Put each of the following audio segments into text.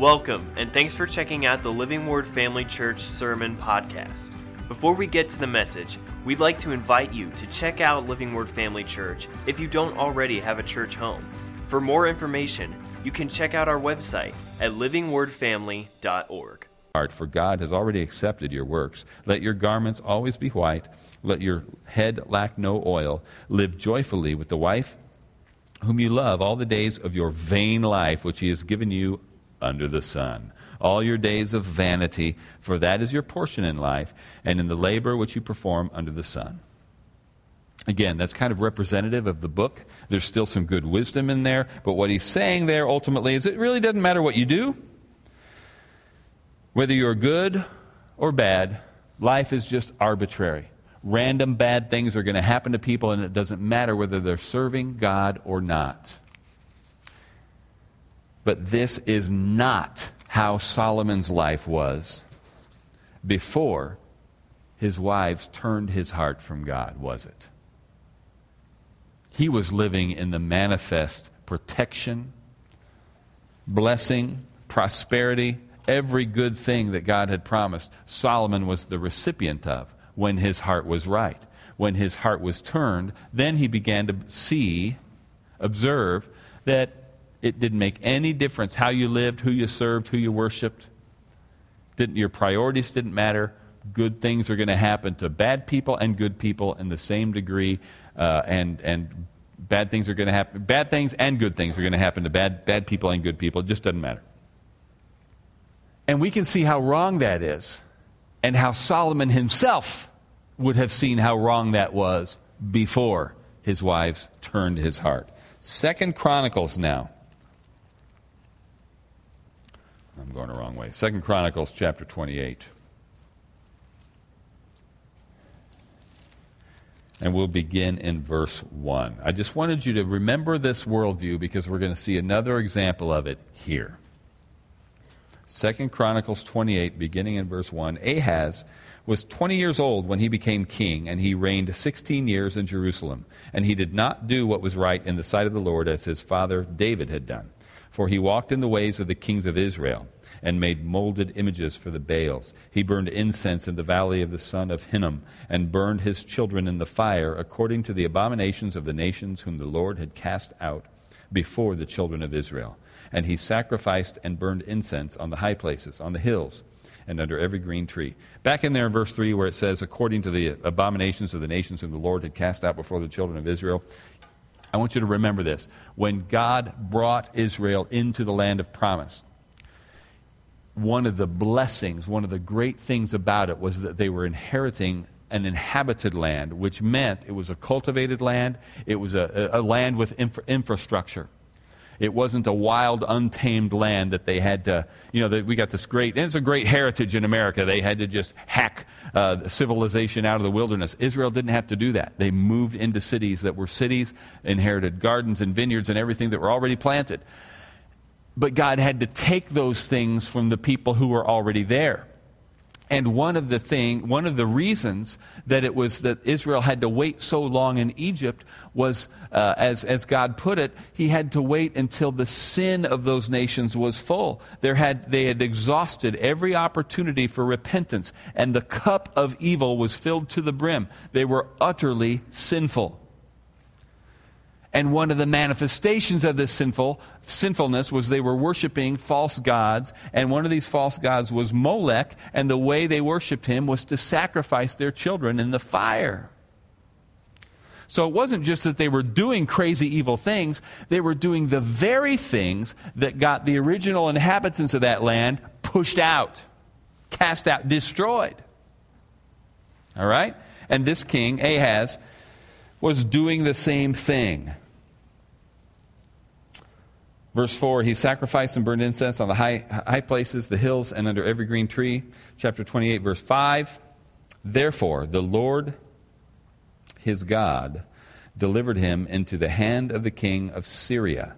Welcome, and thanks for checking out the Living Word Family Church Sermon Podcast. Before we get to the message, we'd like to invite you to check out Living Word Family Church if you don't already have a church home. For more information, you can check out our website at livingwordfamily.org. For God has already accepted your works. Let your garments always be white. Let your head lack no oil. Live joyfully with the wife whom you love all the days of your vain life, which he has given you under the sun. All your days of vanity, for that is your portion in life, and in the labor which you perform under the sun. Again, that's kind of representative of the book. There's still some good wisdom in there, but what he's saying there ultimately is it really doesn't matter what you do, whether you're good or bad, life is just arbitrary. Random bad things are going to happen to people, and it doesn't matter whether they're serving God or not. But this is not how Solomon's life was before his wives turned his heart from God, was it? He was living in the manifest protection, blessing, prosperity, every good thing that God had promised. Solomon was the recipient of when his heart was right. When his heart was turned, then he began to see, observe, that it didn't make any difference how you lived, who you served, who you worshiped. Didn't, your priorities didn't matter. Good things are going to happen to bad people and good people in the same degree, uh, and, and bad things are going to happen. Bad things and good things are going to happen to bad, bad people and good people. It just doesn't matter. And we can see how wrong that is, and how Solomon himself would have seen how wrong that was before his wives turned his heart. Second Chronicles now. I'm going the wrong way. Second Chronicles chapter 28. And we'll begin in verse 1. I just wanted you to remember this worldview because we're going to see another example of it here. Second Chronicles 28, beginning in verse 1. Ahaz was 20 years old when he became king, and he reigned 16 years in Jerusalem. And he did not do what was right in the sight of the Lord as his father David had done. For he walked in the ways of the kings of Israel, and made molded images for the Baals. He burned incense in the valley of the son of Hinnom, and burned his children in the fire, according to the abominations of the nations whom the Lord had cast out before the children of Israel. And he sacrificed and burned incense on the high places, on the hills, and under every green tree. Back in there in verse 3, where it says, according to the abominations of the nations whom the Lord had cast out before the children of Israel, I want you to remember this. When God brought Israel into the land of promise, one of the blessings, one of the great things about it was that they were inheriting an inhabited land, which meant it was a cultivated land, it was a, a land with infra- infrastructure. It wasn't a wild, untamed land that they had to, you know, that we got this great, and it's a great heritage in America. They had to just hack uh, civilization out of the wilderness. Israel didn't have to do that. They moved into cities that were cities, inherited gardens and vineyards and everything that were already planted. But God had to take those things from the people who were already there. And one of the thing, one of the reasons that it was that Israel had to wait so long in Egypt was, uh, as, as God put it, he had to wait until the sin of those nations was full. There had, they had exhausted every opportunity for repentance, and the cup of evil was filled to the brim. They were utterly sinful. And one of the manifestations of this sinful, sinfulness was they were worshiping false gods. And one of these false gods was Molech. And the way they worshiped him was to sacrifice their children in the fire. So it wasn't just that they were doing crazy evil things, they were doing the very things that got the original inhabitants of that land pushed out, cast out, destroyed. All right? And this king, Ahaz, was doing the same thing. Verse 4 He sacrificed and burned incense on the high, high places, the hills, and under every green tree. Chapter 28, verse 5 Therefore, the Lord his God delivered him into the hand of the king of Syria.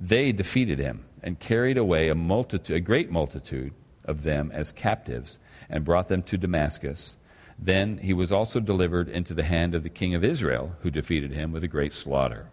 They defeated him and carried away a, multitude, a great multitude of them as captives and brought them to Damascus. Then he was also delivered into the hand of the king of Israel, who defeated him with a great slaughter.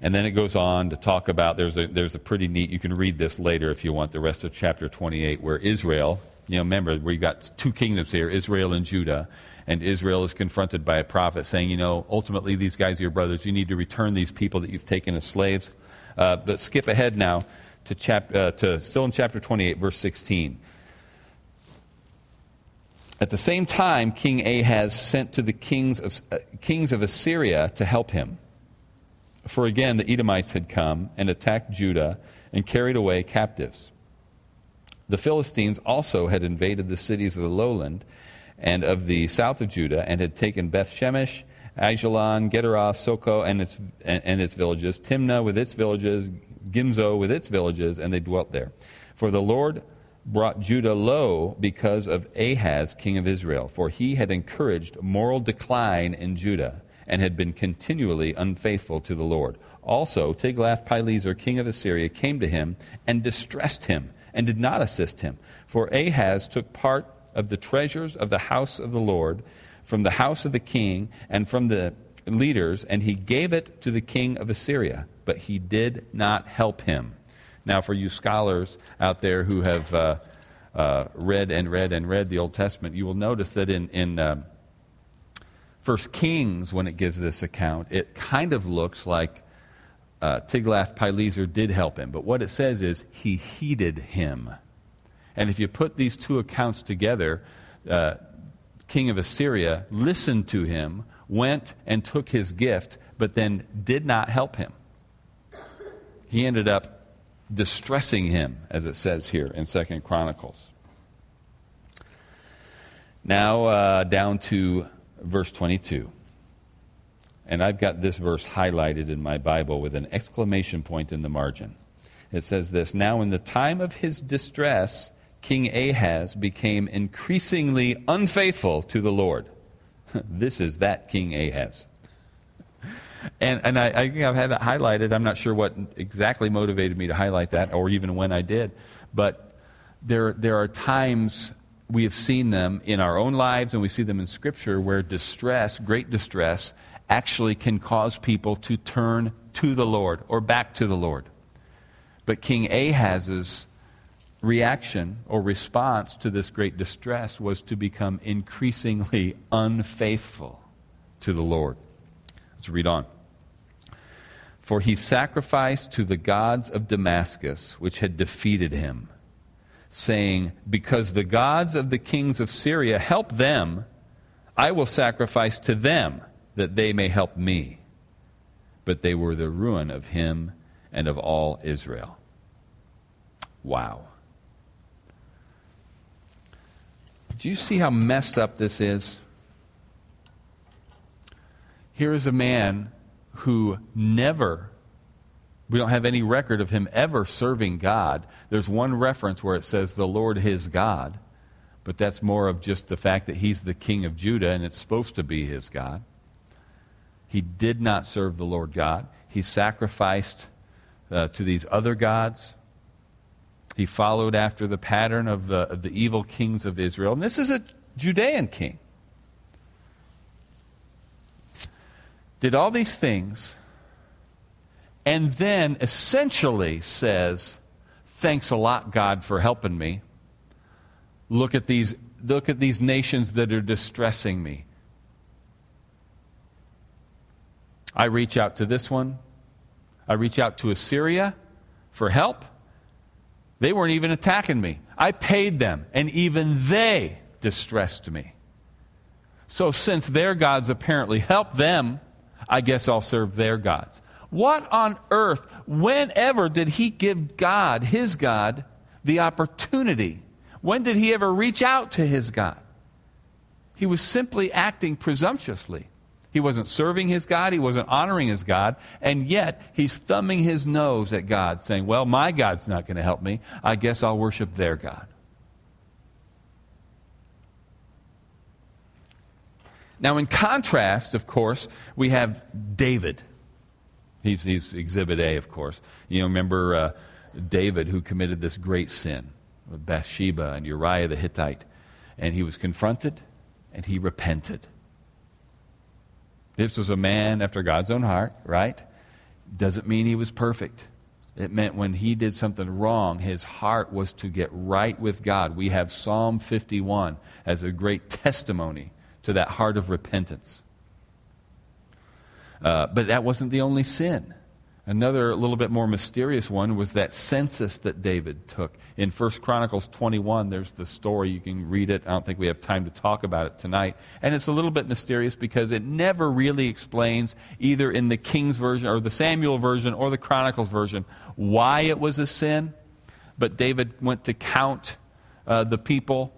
And then it goes on to talk about there's a, there's a pretty neat, you can read this later if you want, the rest of chapter 28, where Israel, you know, remember, we've got two kingdoms here, Israel and Judah. And Israel is confronted by a prophet saying, you know, ultimately these guys are your brothers. You need to return these people that you've taken as slaves. Uh, but skip ahead now to, chap- uh, to still in chapter 28, verse 16. At the same time, King Ahaz sent to the kings of, uh, kings of Assyria to help him. For again, the Edomites had come and attacked Judah and carried away captives. The Philistines also had invaded the cities of the lowland and of the south of Judah and had taken Beth Shemesh, Aijalon, Gederah, Soko, and its, and, and its villages, Timnah with its villages, Gimzo with its villages, and they dwelt there. For the Lord brought Judah low because of Ahaz, king of Israel, for he had encouraged moral decline in Judah and had been continually unfaithful to the Lord. Also, Tiglath-Pileser, king of Assyria, came to him and distressed him and did not assist him. For Ahaz took part of the treasures of the house of the Lord from the house of the king and from the leaders, and he gave it to the king of Assyria, but he did not help him. Now, for you scholars out there who have uh, uh, read and read and read the Old Testament, you will notice that in, in uh, First Kings, when it gives this account, it kind of looks like uh, Tiglath-Pileser did help him. But what it says is he heeded him. And if you put these two accounts together, uh, king of Assyria listened to him, went and took his gift, but then did not help him. He ended up distressing him, as it says here in Second Chronicles. Now, uh, down to verse 22. And I've got this verse highlighted in my Bible with an exclamation point in the margin. It says this Now, in the time of his distress, King Ahaz became increasingly unfaithful to the Lord. this is that King Ahaz. And, and I, I, think I've had that highlighted. I'm not sure what exactly motivated me to highlight that or even when I did. But there, there are times we have seen them in our own lives and we see them in Scripture where distress, great distress, actually can cause people to turn to the Lord or back to the Lord. But King Ahaz's reaction or response to this great distress was to become increasingly unfaithful to the Lord. Let's read on. For he sacrificed to the gods of Damascus, which had defeated him, saying, Because the gods of the kings of Syria help them, I will sacrifice to them that they may help me. But they were the ruin of him and of all Israel. Wow. Do you see how messed up this is? Here is a man who never, we don't have any record of him ever serving God. There's one reference where it says the Lord his God, but that's more of just the fact that he's the king of Judah and it's supposed to be his God. He did not serve the Lord God. He sacrificed uh, to these other gods. He followed after the pattern of the, of the evil kings of Israel. And this is a Judean king. Did all these things, and then essentially says, Thanks a lot, God, for helping me. Look at these, look at these nations that are distressing me. I reach out to this one. I reach out to Assyria for help. They weren't even attacking me. I paid them, and even they distressed me. So, since their gods apparently helped them, I guess I'll serve their gods. What on earth, whenever did he give God, his God, the opportunity? When did he ever reach out to his God? He was simply acting presumptuously. He wasn't serving his God, he wasn't honoring his God, and yet he's thumbing his nose at God, saying, Well, my God's not going to help me. I guess I'll worship their God. Now, in contrast, of course, we have David. He's, he's Exhibit A, of course. You know, remember uh, David who committed this great sin with Bathsheba and Uriah the Hittite. And he was confronted and he repented. This was a man after God's own heart, right? Doesn't mean he was perfect. It meant when he did something wrong, his heart was to get right with God. We have Psalm 51 as a great testimony to that heart of repentance. Uh, but that wasn't the only sin. Another little bit more mysterious one was that census that David took. In 1 Chronicles 21, there's the story. You can read it. I don't think we have time to talk about it tonight. And it's a little bit mysterious because it never really explains, either in the King's version or the Samuel version or the Chronicles version, why it was a sin. But David went to count uh, the people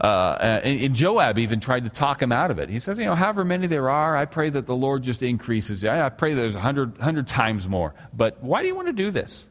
uh, and, and, Joab even tried to talk him out of it. He says, you know, however many there are, I pray that the Lord just increases. I, I pray there's a hundred, hundred times more. But why do you want to do this?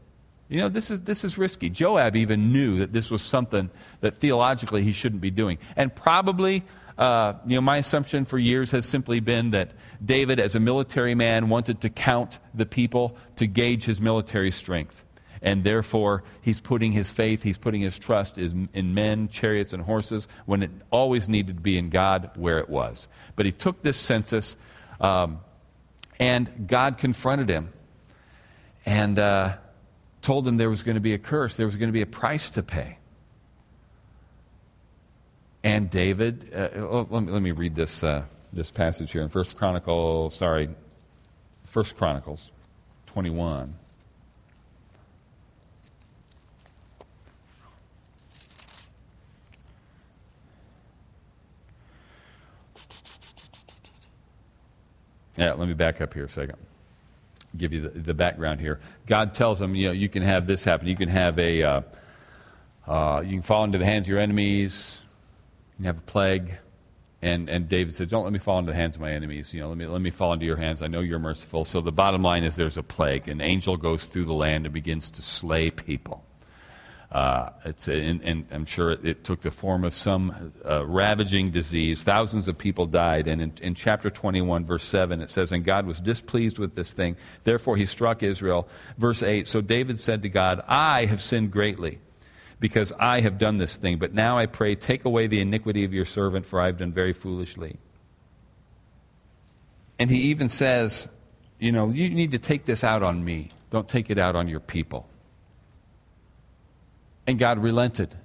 You know, this is, this is risky. Joab even knew that this was something that theologically he shouldn't be doing. And probably, uh, you know, my assumption for years has simply been that David, as a military man, wanted to count the people to gauge his military strength and therefore he's putting his faith, he's putting his trust in men, chariots, and horses when it always needed to be in God where it was. But he took this census, um, and God confronted him and uh, told him there was going to be a curse, there was going to be a price to pay. And David, uh, oh, let, me, let, me, read this, uh, this passage here in First Chronicles, sorry, First Chronicles 21. Yeah, let me back up here a second. Give you the, the background here. God tells them, you know, you can have this happen. You can have a, uh, uh, you can fall into the hands of your enemies. You can have a plague. And, and David says, Don't let me fall into the hands of my enemies. You know, let me, let me fall into your hands. I know you're merciful. So the bottom line is there's a plague. An angel goes through the land and begins to slay people. Uh, and, and, I'm sure it, it, took the form of some uh, ravaging disease. Thousands of people died. And in, in, chapter 21, verse 7, it says, And God was displeased with this thing. Therefore, he struck Israel. Verse 8 So David said to God, I have sinned greatly because I have done this thing. But now I pray, take away the iniquity of your servant, for I have done very foolishly. And he even says, You know, you need to take this out on me. Don't take it out on your people. And God relented.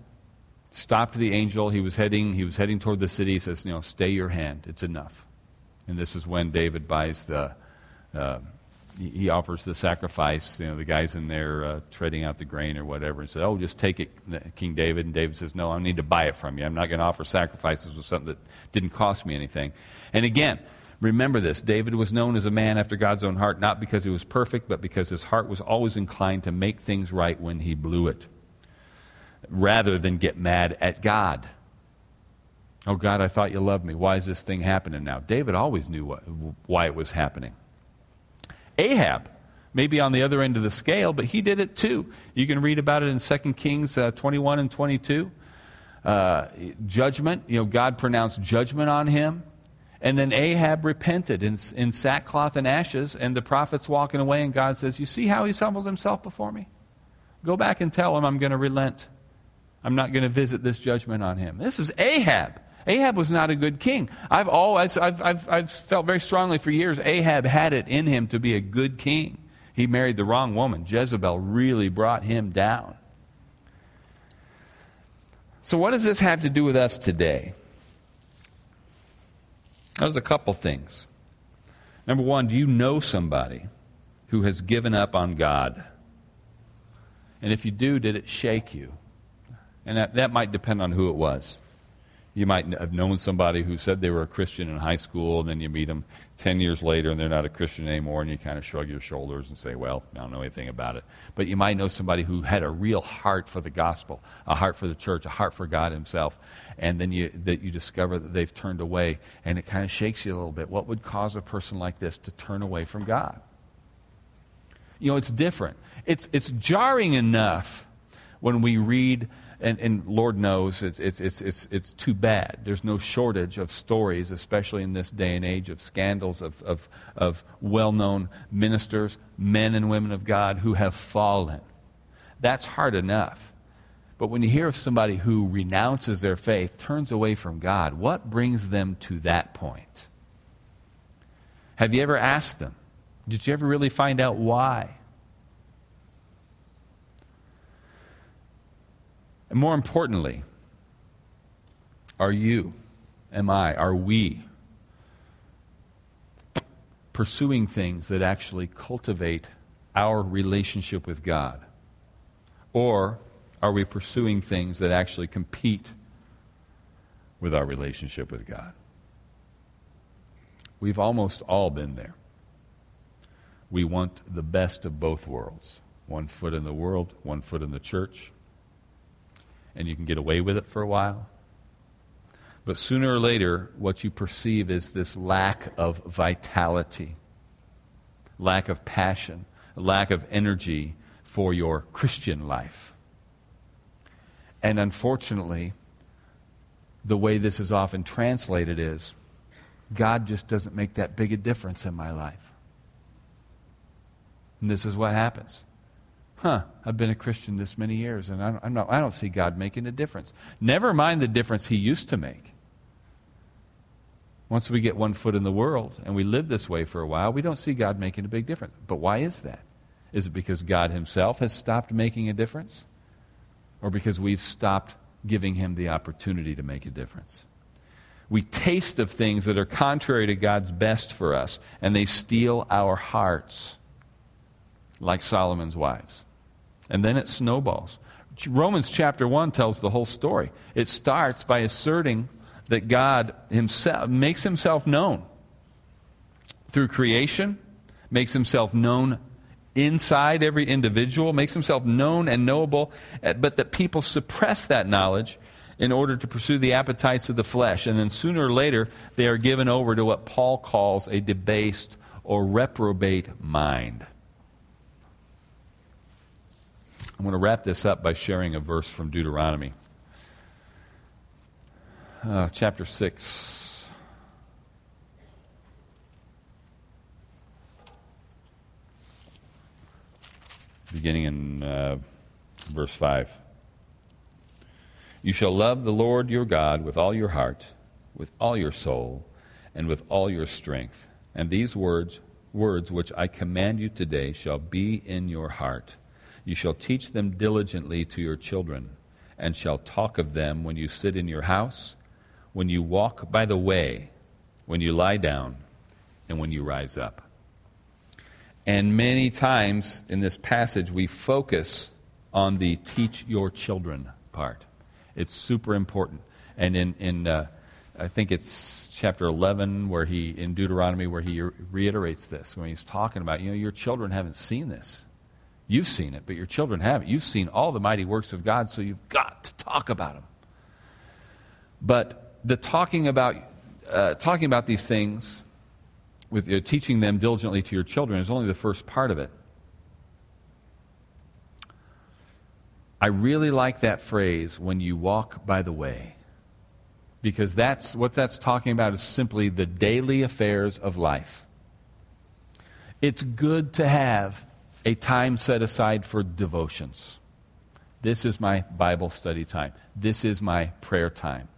Stopped the angel. He was heading, he was heading toward the city. He says, you know, stay your hand. It's enough. And this is when David buys the, uh, he offers the sacrifice. You know, the guy's in there uh, treading out the grain or whatever, and said, "Oh, just take it, King David." And David says, "No, I need to buy it from you. I'm not going to offer sacrifices with something that didn't cost me anything." And again, remember this: David was known as a man after God's own heart, not because he was perfect, but because his heart was always inclined to make things right when he blew it rather than get mad at God. Oh, God, I thought you loved me. Why is this thing happening now? David always knew what, why it was happening. Ahab, maybe on the other end of the scale, but he did it too. You can read about it in 2 Kings uh, 21 and 22. Uh, judgment, you know, God pronounced judgment on him. And then Ahab repented in, in sackcloth and ashes, and the prophet's walking away, and God says, You see how he's humbled himself before me? Go back and tell him I'm going to relent. I'm not going to visit this judgment on him. This is Ahab. Ahab was not a good king. I've always, I've, I've, I've felt very strongly for years, Ahab had it in him to be a good king. He married the wrong woman. Jezebel really brought him down. So, what does this have to do with us today? There's a couple things. Number one, do you know somebody who has given up on God? And if you do, did it shake you? And that, that might depend on who it was. You might have known somebody who said they were a Christian in high school, and then you meet them 10 years later and they're not a Christian anymore, and you kind of shrug your shoulders and say, Well, I don't know anything about it. But you might know somebody who had a real heart for the gospel, a heart for the church, a heart for God Himself, and then you, that you discover that they've turned away, and it kind of shakes you a little bit. What would cause a person like this to turn away from God? You know, it's different. It's, it's jarring enough when we read and, and Lord knows it's, it's, it's, it's, it's too bad. There's no shortage of stories, especially in this day and age, of scandals of, of, of well known ministers, men and women of God who have fallen. That's hard enough. But when you hear of somebody who renounces their faith, turns away from God, what brings them to that point? Have you ever asked them, Did you ever really find out why? And more importantly, are you, am I, are we pursuing things that actually cultivate our relationship with God? Or are we pursuing things that actually compete with our relationship with God? We've almost all been there. We want the best of both worlds one foot in the world, one foot in the church. And you can get away with it for a while. But sooner or later, what you perceive is this lack of vitality, lack of passion, lack of energy for your Christian life. And unfortunately, the way this is often translated is God just doesn't make that big a difference in my life. And this is what happens. Huh, I've been a Christian this many years, and I don't, not, I don't see God making a difference. Never mind the difference He used to make. Once we get one foot in the world and we live this way for a while, we don't see God making a big difference. But why is that? Is it because God Himself has stopped making a difference? Or because we've stopped giving Him the opportunity to make a difference? We taste of things that are contrary to God's best for us, and they steal our hearts, like Solomon's wives. And then it snowballs. Romans chapter 1 tells the whole story. It starts by asserting that God himself makes himself known through creation, makes himself known inside every individual, makes himself known and knowable, eh, but that people suppress that knowledge in order to pursue the appetites of the flesh. And then sooner or later, they are given over to what Paul calls a debased or reprobate mind. I'm going to wrap this up by sharing a verse from Deuteronomy uh, chapter 6. Beginning in uh, verse 5. You shall love the Lord your God with all your heart, with all your soul, and with all your strength. And these words, words which I command you today, shall be in your heart. You shall teach them diligently to your children, and shall talk of them when you sit in your house when you walk by the way, when you lie down, and when you rise up. And many times in this passage, we focus on the teach your children part. It's super important. And in, in uh, I think it's chapter 11 where he, in Deuteronomy, where he reiterates this, when he's talking about, you know, your children haven't seen this. You've seen it, but your children haven't. You've seen all the mighty works of God, so you've got to talk about them. But the talking about, uh, talking about these things, with uh, teaching them diligently to your children, is only the first part of it. I really like that phrase, when you walk by the way, because that's what that's talking about is simply the daily affairs of life. It's good to have a time set aside for devotions. This is my Bible study time. This is my prayer time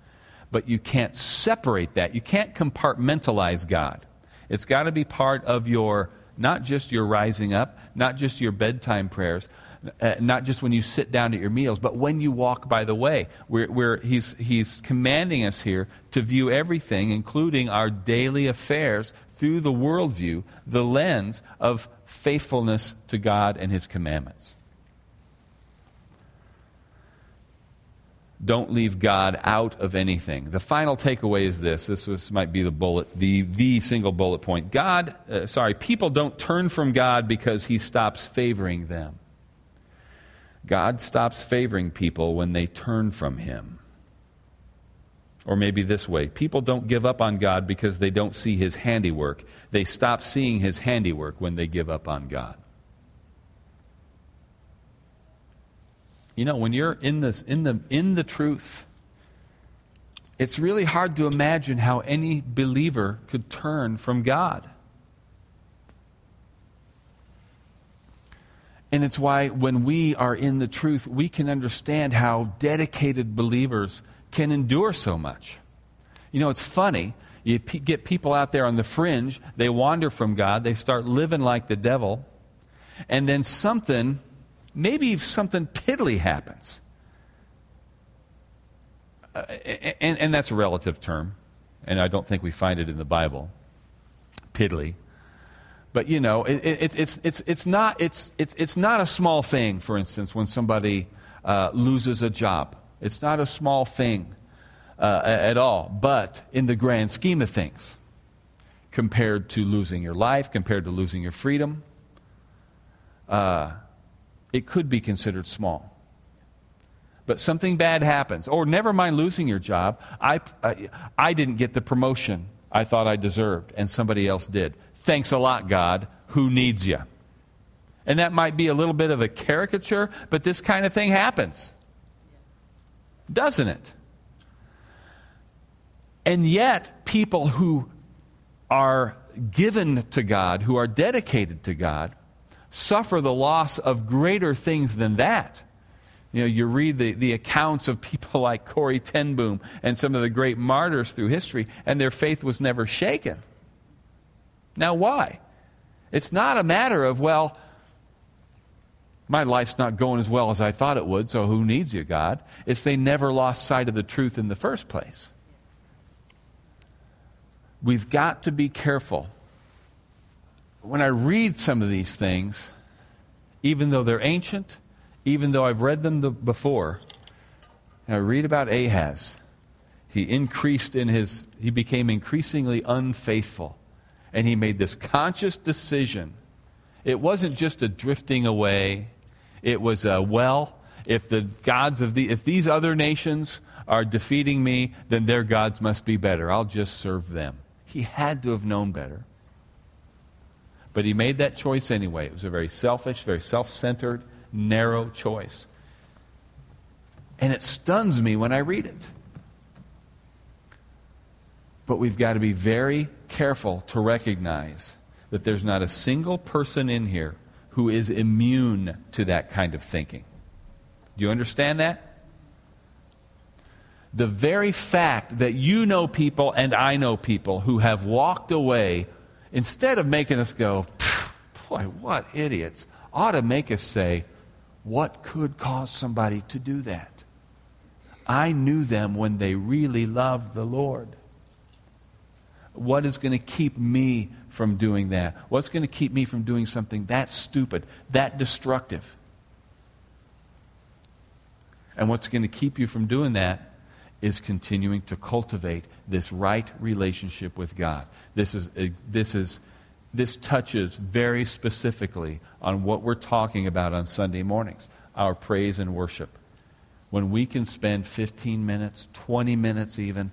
but you can't separate that. You can't compartmentalize God. It's got to be part of your, not just your rising up, not just your bedtime prayers, uh, not just when you sit down at your meals, but when you walk by the way. Where, where he's, he's commanding us here to view everything, including our daily affairs, through the worldview, the lens of faithfulness to God and His commandments. don't leave God out of anything. The final takeaway is this. This was, might be the bullet, the, the single bullet point. God, uh, sorry, people don't turn from God because he stops favoring them. God stops favoring people when they turn from him. Or maybe this way people don't give up on God because they don't see his handiwork. They stop seeing his handiwork when they give up on God. You know, when you're in this in the in the truth, it's really hard to imagine how any believer could turn from God. And it's why when we are in the truth, we can understand how dedicated believers can endure so much. You know, it's funny. You p- get people out there on the fringe, they wander from God, they start living like the devil, and then something, maybe something piddly happens. Uh, and, and that's a relative term, and I don't think we find it in the Bible. Piddly. But you know, it, it, it's, it's, it's, not, it's, it's, it's not a small thing, for instance, when somebody uh, loses a job. It's not a small thing uh, at all. But in the grand scheme of things, compared to losing your life, compared to losing your freedom, uh, it could be considered small. But something bad happens, or never mind losing your job. I, I, I didn't get the promotion I thought I deserved, and somebody else did. Thanks a lot, God. Who needs you? And that might be a little bit of a caricature, but this kind of thing happens. Doesn't it? And yet, people who are given to God, who are dedicated to God, suffer the loss of greater things than that. You know, you read the, the accounts of people like Corrie ten Boom and some of the great martyrs through history, and their faith was never shaken. Now, why? It's not a matter of, well, my life's not going as well as I thought it would, so who needs you, God? It's they never lost sight of the truth in the first place. We've got to be careful. When I read some of these things, even though they're ancient, even though I've read them the, before, I read about Ahaz. He increased in his, he became increasingly unfaithful. And he made this conscious decision. It wasn't just a drifting away, it was a, well, if the gods of the, if these other nations are defeating me, then their gods must be better. I'll just serve them. He had to have known better. But he made that choice anyway. It was a very selfish, very self centered, narrow choice. And it stuns me when I read it. But we've got to be very careful to recognize that there's not a single person in here who is immune to that kind of thinking. Do you understand that? The very fact that you know people and I know people who have walked away, instead of making us go, boy, what idiots, ought to make us say, what could cause somebody to do that? I knew them when they really loved the Lord. What is going to keep me from doing that? What's going to keep me from doing something that stupid, that destructive? And what's going to keep you from doing that is continuing to cultivate this right relationship with God. This is, uh, this is this touches very specifically on what we're talking about on Sunday mornings our praise and worship. When we can spend 15 minutes, 20 minutes even,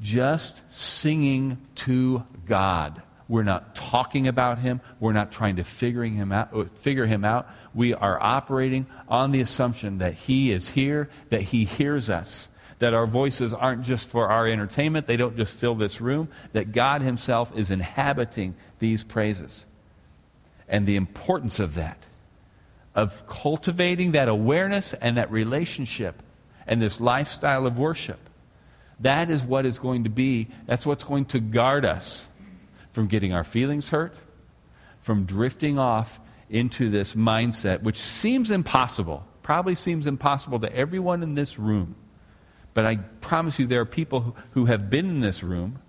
just singing to God. We're not talking about Him. We're not trying to figuring him out, uh, figure Him out. We are operating on the assumption that He is here, that He hears us, that our voices aren't just for our entertainment, they don't just fill this room, that God Himself is inhabiting these praises. And the importance of that, of cultivating that awareness and that relationship and this lifestyle of worship, that is what is going to be, that's what's going to guard us from getting our feelings hurt, from drifting off into this mindset, which seems impossible, probably seems impossible to everyone in this room. But I promise you, there are people who, who have been in this room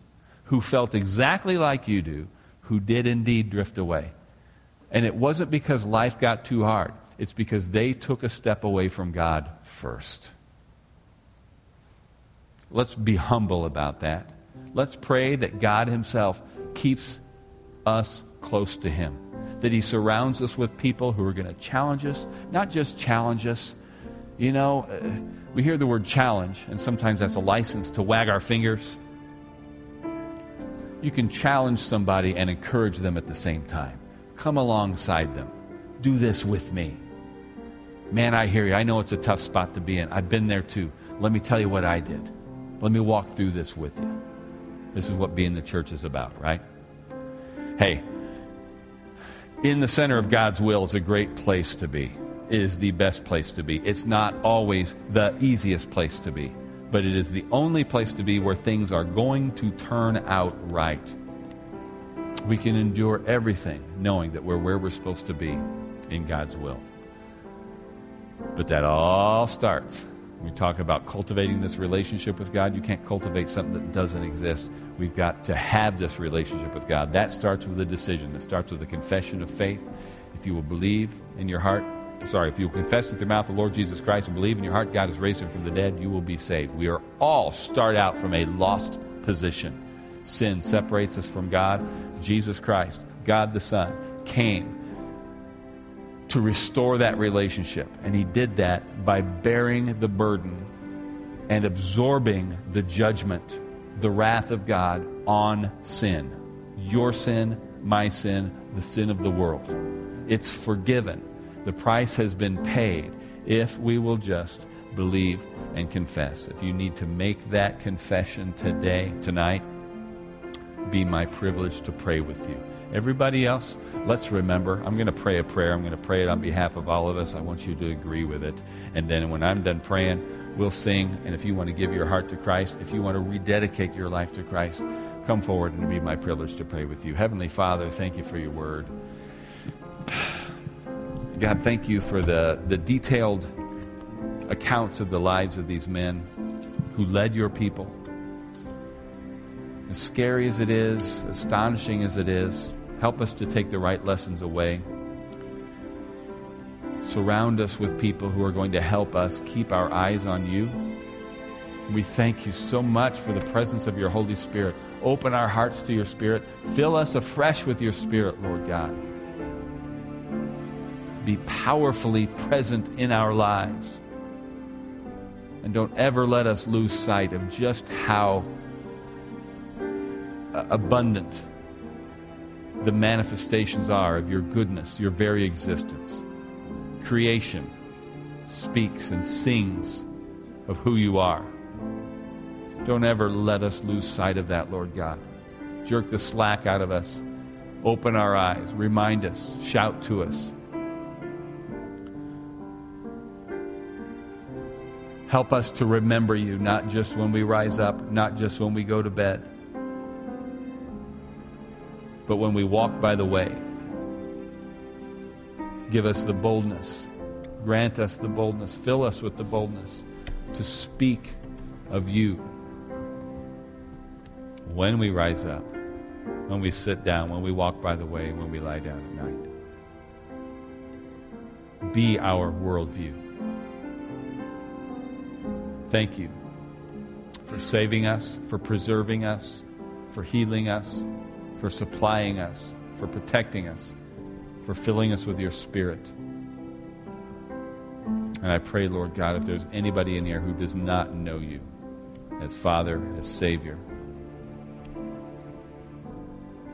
who felt exactly like you do, who did indeed drift away. And it wasn't because life got too hard, it's because they took a step away from God first. Let's be humble about that. Let's pray that God Himself keeps us close to Him, that He surrounds us with people who are going to challenge us, not just challenge us. You know, uh, we hear the word challenge, and sometimes that's a license to wag our fingers. You can challenge somebody and encourage them at the same time. Come alongside them. Do this with me. Man, I hear you. I know it's a tough spot to be in. I've been there too. Let me tell you what I did. Let me walk through this with you. This is what being the church is about, right? Hey, in the center of God's will is a great place to be is the best place to be. It's not always the easiest place to be, but it is the only place to be where things are going to turn out right. We can endure everything knowing that we're where we're supposed to be in God's will. But that all starts. We talk about cultivating this relationship with God. You can't cultivate something that doesn't exist. We've got to have this relationship with God. That starts with a decision. That starts with a confession of faith. If you will believe in your heart, sorry, if you will confess with your mouth the Lord Jesus Christ and believe in your heart God has raised him from the dead, you will be saved. We are all start out from a lost position. Sin separates us from God. Jesus Christ, God the Son, came to restore that relationship. And he did that by bearing the burden and absorbing the judgment, the wrath of God on sin. Your sin, my sin, the sin of the world. It's forgiven. The price has been paid if we will just believe and confess. If you need to make that confession today, tonight, be my privilege to pray with you. Everybody else, let's remember. I'm going to pray a prayer. I'm going to pray it on behalf of all of us. I want you to agree with it. And then when I'm done praying, we'll sing. And if you want to give your heart to Christ, if you want to rededicate your life to Christ, come forward and be my privilege to pray with you. Heavenly Father, thank you for your word. God, thank you for the, the detailed accounts of the lives of these men who led your people. As scary as it is, astonishing as it is, help us to take the right lessons away. Surround us with people who are going to help us keep our eyes on you. We thank you so much for the presence of your Holy Spirit. Open our hearts to your Spirit. Fill us afresh with your Spirit, Lord God. Be powerfully present in our lives. And don't ever let us lose sight of just how uh, abundant the manifestations are of your goodness, your very existence. Creation speaks and sings of who you are. Don't ever let us lose sight of that, Lord God. Jerk the slack out of us. Open our eyes. Remind us. Shout to us. Help us to remember you, not just when we rise up, not just when we go to bed but when we walk by the way. Give us the boldness. Grant us the boldness. Fill us with the boldness to speak of you when we rise up, when we sit down, when we walk by the way, when we lie down at night. Be our worldview. Thank you for saving us, for preserving us, for healing us for supplying us, for protecting us, for filling us with your Spirit. And I pray, Lord God, if there's anybody in here who does not know you as Father, as Savior,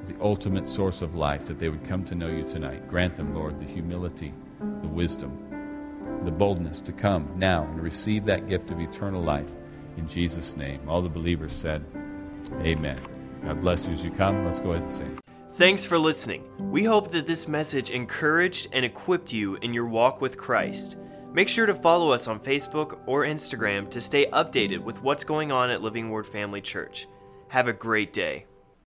as the ultimate source of life, that they would come to know you tonight. Grant them, Lord, the humility, the wisdom, the boldness to come now and receive that gift of eternal life. In Jesus' name. All the believers said, Amen. God bless you as you come. Let's go ahead and sing. Thanks for listening. We hope that this message encouraged and equipped you in your walk with Christ. Make sure to follow us on Facebook or Instagram to stay updated with what's going on at Living Word Family Church. Have a great day.